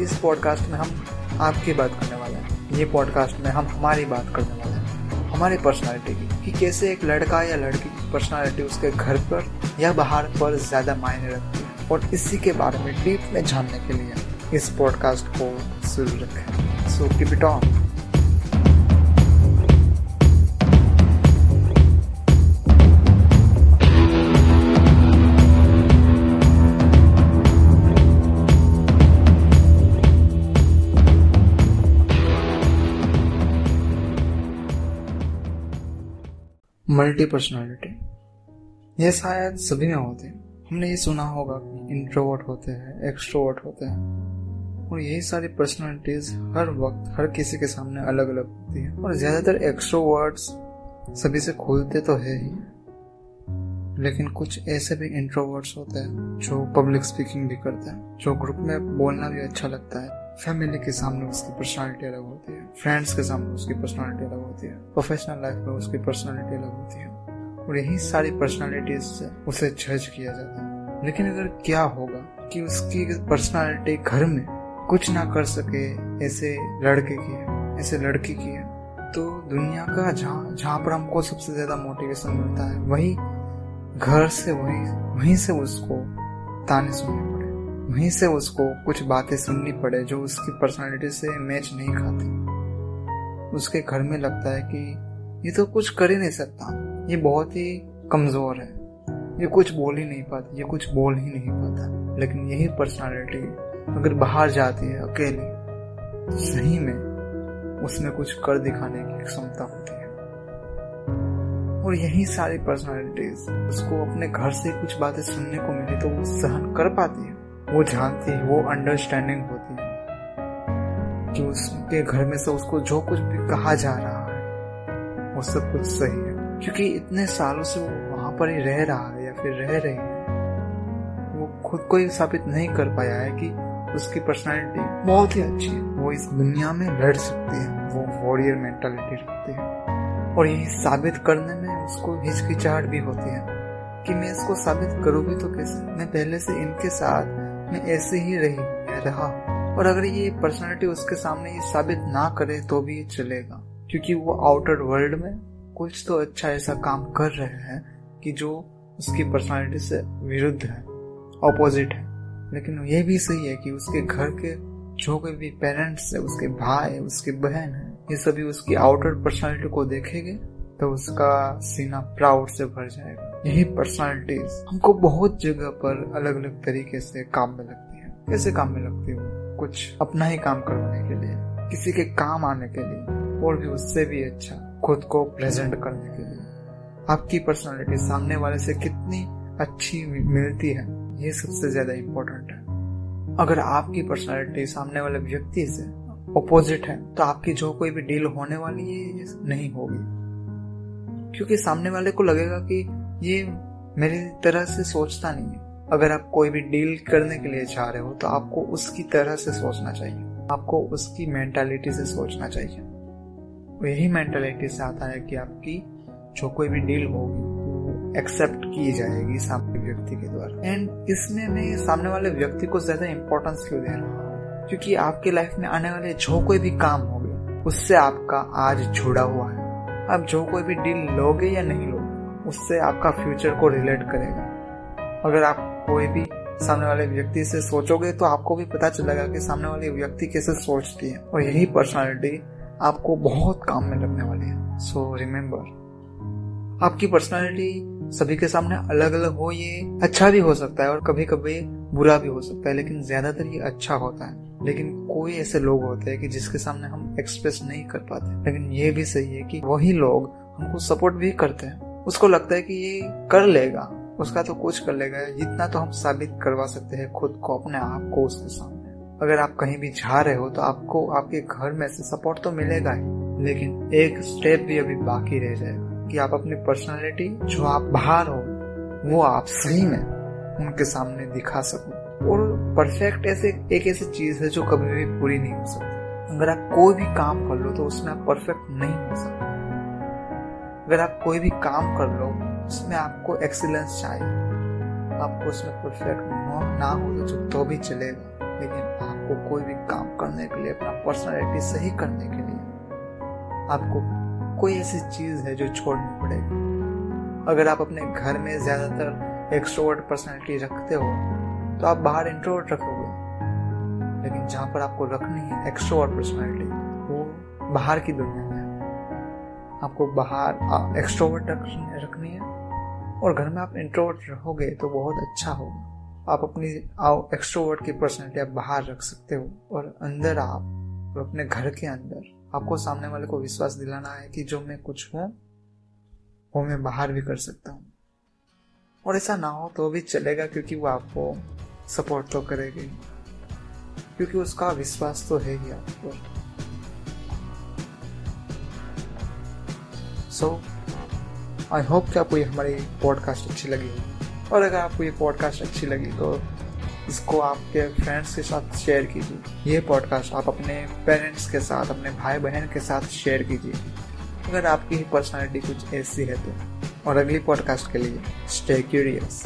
इस पॉडकास्ट में हम आपकी बात करने वाले हैं। ये पॉडकास्ट में हम हमारी बात करने वाले हैं। हमारी पर्सनालिटी की, कि कैसे एक लड़का या लड़की की पर्सनालिटी उसके घर पर या बाहर पर ज़्यादा मायने रखती है। और इसी के बारे में डीप में जानने के लिए इस पॉडकास्ट को शुरू रखें। So keep it on multi personality ये शायद सभी में होते हैं। हमने ये सुना होगा कि इंट्रोवर्ट होते हैं एक्सट्रोवर्ट होते हैं। और यही सारी पर्सनालिटीज हर वक्त, हर किसी के सामने अलग अलग होती है। और ज़्यादातर एक्सट्रोवर्ट्स सभी से खुलते तो है ही। लेकिन कुछ ऐसे भी इंट्रोवर्ट्स होते हैं जो पब्लिक स्पीकिंग भी करते हैं, जो ग्रुप में बोलना भी अच्छा लगता है। फैमिली के सामने उसकी पर्सनालिटी अलग होती है। फ्रेंड्स के सामने उसकी पर्सनालिटी अलग होती है। प्रोफेशनल लाइफ में उसकी पर्सनालिटी अलग होती है। और यही सारी पर्सनालिटीज से उसे जज किया जाता है। लेकिन अगर क्या होगा कि उसकी पर्सनालिटी घर में कुछ ना कर सके ऐसे लड़के की है, ऐसे लड़की की है तो दुनिया का जहाँ जहाँ पर हमको सबसे ज़्यादा मोटिवेशन मिलता है, वही घर से, वही, वहीं से उसको ताने सुनने वहीं से उसको कुछ बातें सुननी पड़े जो उसकी पर्सनालिटी से मैच नहीं खाती। उसके घर में लगता है कि ये तो कुछ कर ही नहीं सकता। ये बहुत ही कमज़ोर है। ये कुछ बोल ही नहीं पाता, ये कुछ बोल ही नहीं पाता। लेकिन यही पर्सनालिटी अगर बाहर जाती है अकेले तो सही में उसमें कुछ कर दिखाने की क्षमता होती है। और यही सारी पर्सनालिटीज उसको अपने घर से कुछ बातें सुनने को मिली तो वो सहन कर पाती है। वो जानती है, वो अंडरस्टैंडिंग होती है कि उसके घर में से उसको जो कुछ भी कहा जा रहा है, वो सब कुछ सही है। क्योंकि इतने सालों से वो वहाँ पर ही रह रहा है या फिर रह रही है, वो खुद को ही साबित नहीं कर पाया है कि उसकी पर्सनालिटी बहुत ही अच्छी है। वो इस दुनिया में लड़ सकती है, वो वॉरियर मेंटालिटी रखती है। और यही साबित करने में उसको हिचकिचाहट भी होती है कि मैं इसको साबित करूँ भी तो कैसे? मैं पहले से इनके साथ मैं ऐसे ही रही रहा। और अगर ये पर्सनालिटी उसके सामने ये साबित ना करे तो भी ये चलेगा। क्योंकि वो आउटर वर्ल्ड में कुछ तो अच्छा ऐसा काम कर रहे हैं कि जो उसकी पर्सनालिटी से विरुद्ध है ऑपोजिट है। लेकिन ये भी सही है कि उसके घर के जो कोई भी पेरेंट्स है, उसके भाई, उसके बहन है, ये सभी उसकी आउटर पर्सनालिटी को देखेंगे तो उसका सीना प्राउड से भर जाएगा। यही पर्सनालिटीज हमको बहुत जगह पर अलग अलग तरीके से काम में लगती है। कैसे काम में लगती है? कुछ अपना ही काम करवाने के लिए, किसी के काम आने के लिए, और भी उससे भी अच्छा खुद को प्रेजेंट करने के लिए। आपकी पर्सनालिटी सामने वाले से कितनी अच्छी मिलती है, ये सबसे ज़्यादा इम्पोर्टेंट है। अगर आपकी पर्सनालिटी सामने वाले व्यक्ति से अपोजिट है तो आपकी जो कोई भी डील होने वाली है नहीं होगी। क्योंकि सामने वाले को लगेगा कि ये मेरी तरह से सोचता नहीं है। अगर आप कोई भी डील करने के लिए चाह रहे हो तो आपको उसकी तरह से सोचना चाहिए। आपको उसकी मेंटालिटी से सोचना चाहिए। यही मेंटालिटी से आता है कि आपकी जो कोई भी डील होगी एक्सेप्ट की जाएगी सामने व्यक्ति के द्वारा। एंड इसमें मैं सामने वाले व्यक्ति को ज़्यादा इम्पोर्टेंस क्यों दे रहा हूँ? क्योंकि आपके लाइफ में आने वाले जो कोई भी काम होगे, उससे आपका आज जुड़ा हुआ है। आप जो कोई भी डील लोगे या नहीं लोगे उससे आपका फ्यूचर को रिलेट करेगा। अगर आप कोई भी सामने वाले व्यक्ति से सोचोगे तो आपको भी पता चलेगा कि सामने वाले व्यक्ति कैसे सोचती है। और यही पर्सनालिटी आपको बहुत काम में लगने वाली है। सो so, रिमेम्बर आपकी पर्सनालिटी सभी के सामने अलग अलग हो ये अच्छा भी हो सकता है और कभी कभी बुरा भी हो सकता है लेकिन ज़्यादातर ये अच्छा होता है। लेकिन कोई ऐसे लोग होते हैं कि जिसके सामने हम एक्सप्रेस नहीं कर पाते। लेकिन ये भी सही है कि वही लोग हमको सपोर्ट भी करते हैं। उसको लगता है कि ये कर लेगा, उसका तो कुछ कर लेगा जितना तो हम साबित करवा सकते हैं खुद को, अपने आप को उसके सामने। अगर आप कहीं भी जा रहे हो तो आपको, आपके घर में से सपोर्ट तो मिलेगा ही, लेकिन एक स्टेप भी अभी बाकी रह जाएगा कि आप अपनी पर्सनालिटी जो आप बाहर हो, वो आप सही में उनके सामने दिखा सको। और परफेक्ट ऐसे, एक ऐसी चीज़ है जो कभी भी पूरी नहीं हो सकती। अगर आप कोई भी काम कर लो तो उसमें आप परफेक्ट नहीं हो सकते। अगर आप कोई भी काम कर लो उसमें आपको एक्सीलेंस चाहिए। आपको उसमें परफेक्ट ना हो तो, तो भी चलेगा। लेकिन आपको कोई भी काम करने के लिए अपना पर्सनालिटी सही करने के लिए आपको कोई ऐसी चीज़ है जो छोड़नी पड़ेगी। अगर आप अपने घर में ज़्यादातर एक्सट्रोवर्ट पर्सनैलिटी रखते हो तो आप बाहर इंट्रोवर्ट रखोगे। लेकिन जहाँ पर आपको रखनी है एक्सट्रोवर्ट पर्सनैलिटी वो बाहर की दुनिया में आपको बाहर एक्सट्रोवर्ट रखनी है। और घर में आप इंट्रोवर्ट रहोगे तो बहुत अच्छा होगा। आप अपनी एक्सट्रोवर्ट की पर्सनैलिटी आप बाहर रख सकते हो। और अंदर आप, और अपने घर के अंदर, आपको सामने वाले को विश्वास दिलाना है कि जो मैं कुछ हूँ, वो मैं बाहर भी कर सकता हूँ। और ऐसा ना हो तो भी चलेगा क्योंकि वो आपको सपोर्ट तो करेगी क्योंकि उसका विश्वास तो है ही आप पर सो आई होप कि आपको ये हमारी पॉडकास्ट अच्छी लगी और अगर आपको ये पॉडकास्ट अच्छी लगी तो इसको आपके फ्रेंड्स के साथ शेयर कीजिए। ये पॉडकास्ट आप अपने पेरेंट्स के साथ, अपने भाई बहन के साथ शेयर कीजिए। अगर आपकी ही पर्सनालिटी कुछ ऐसी है तो। और अगली पॉडकास्ट के लिए स्टे क्यूरियस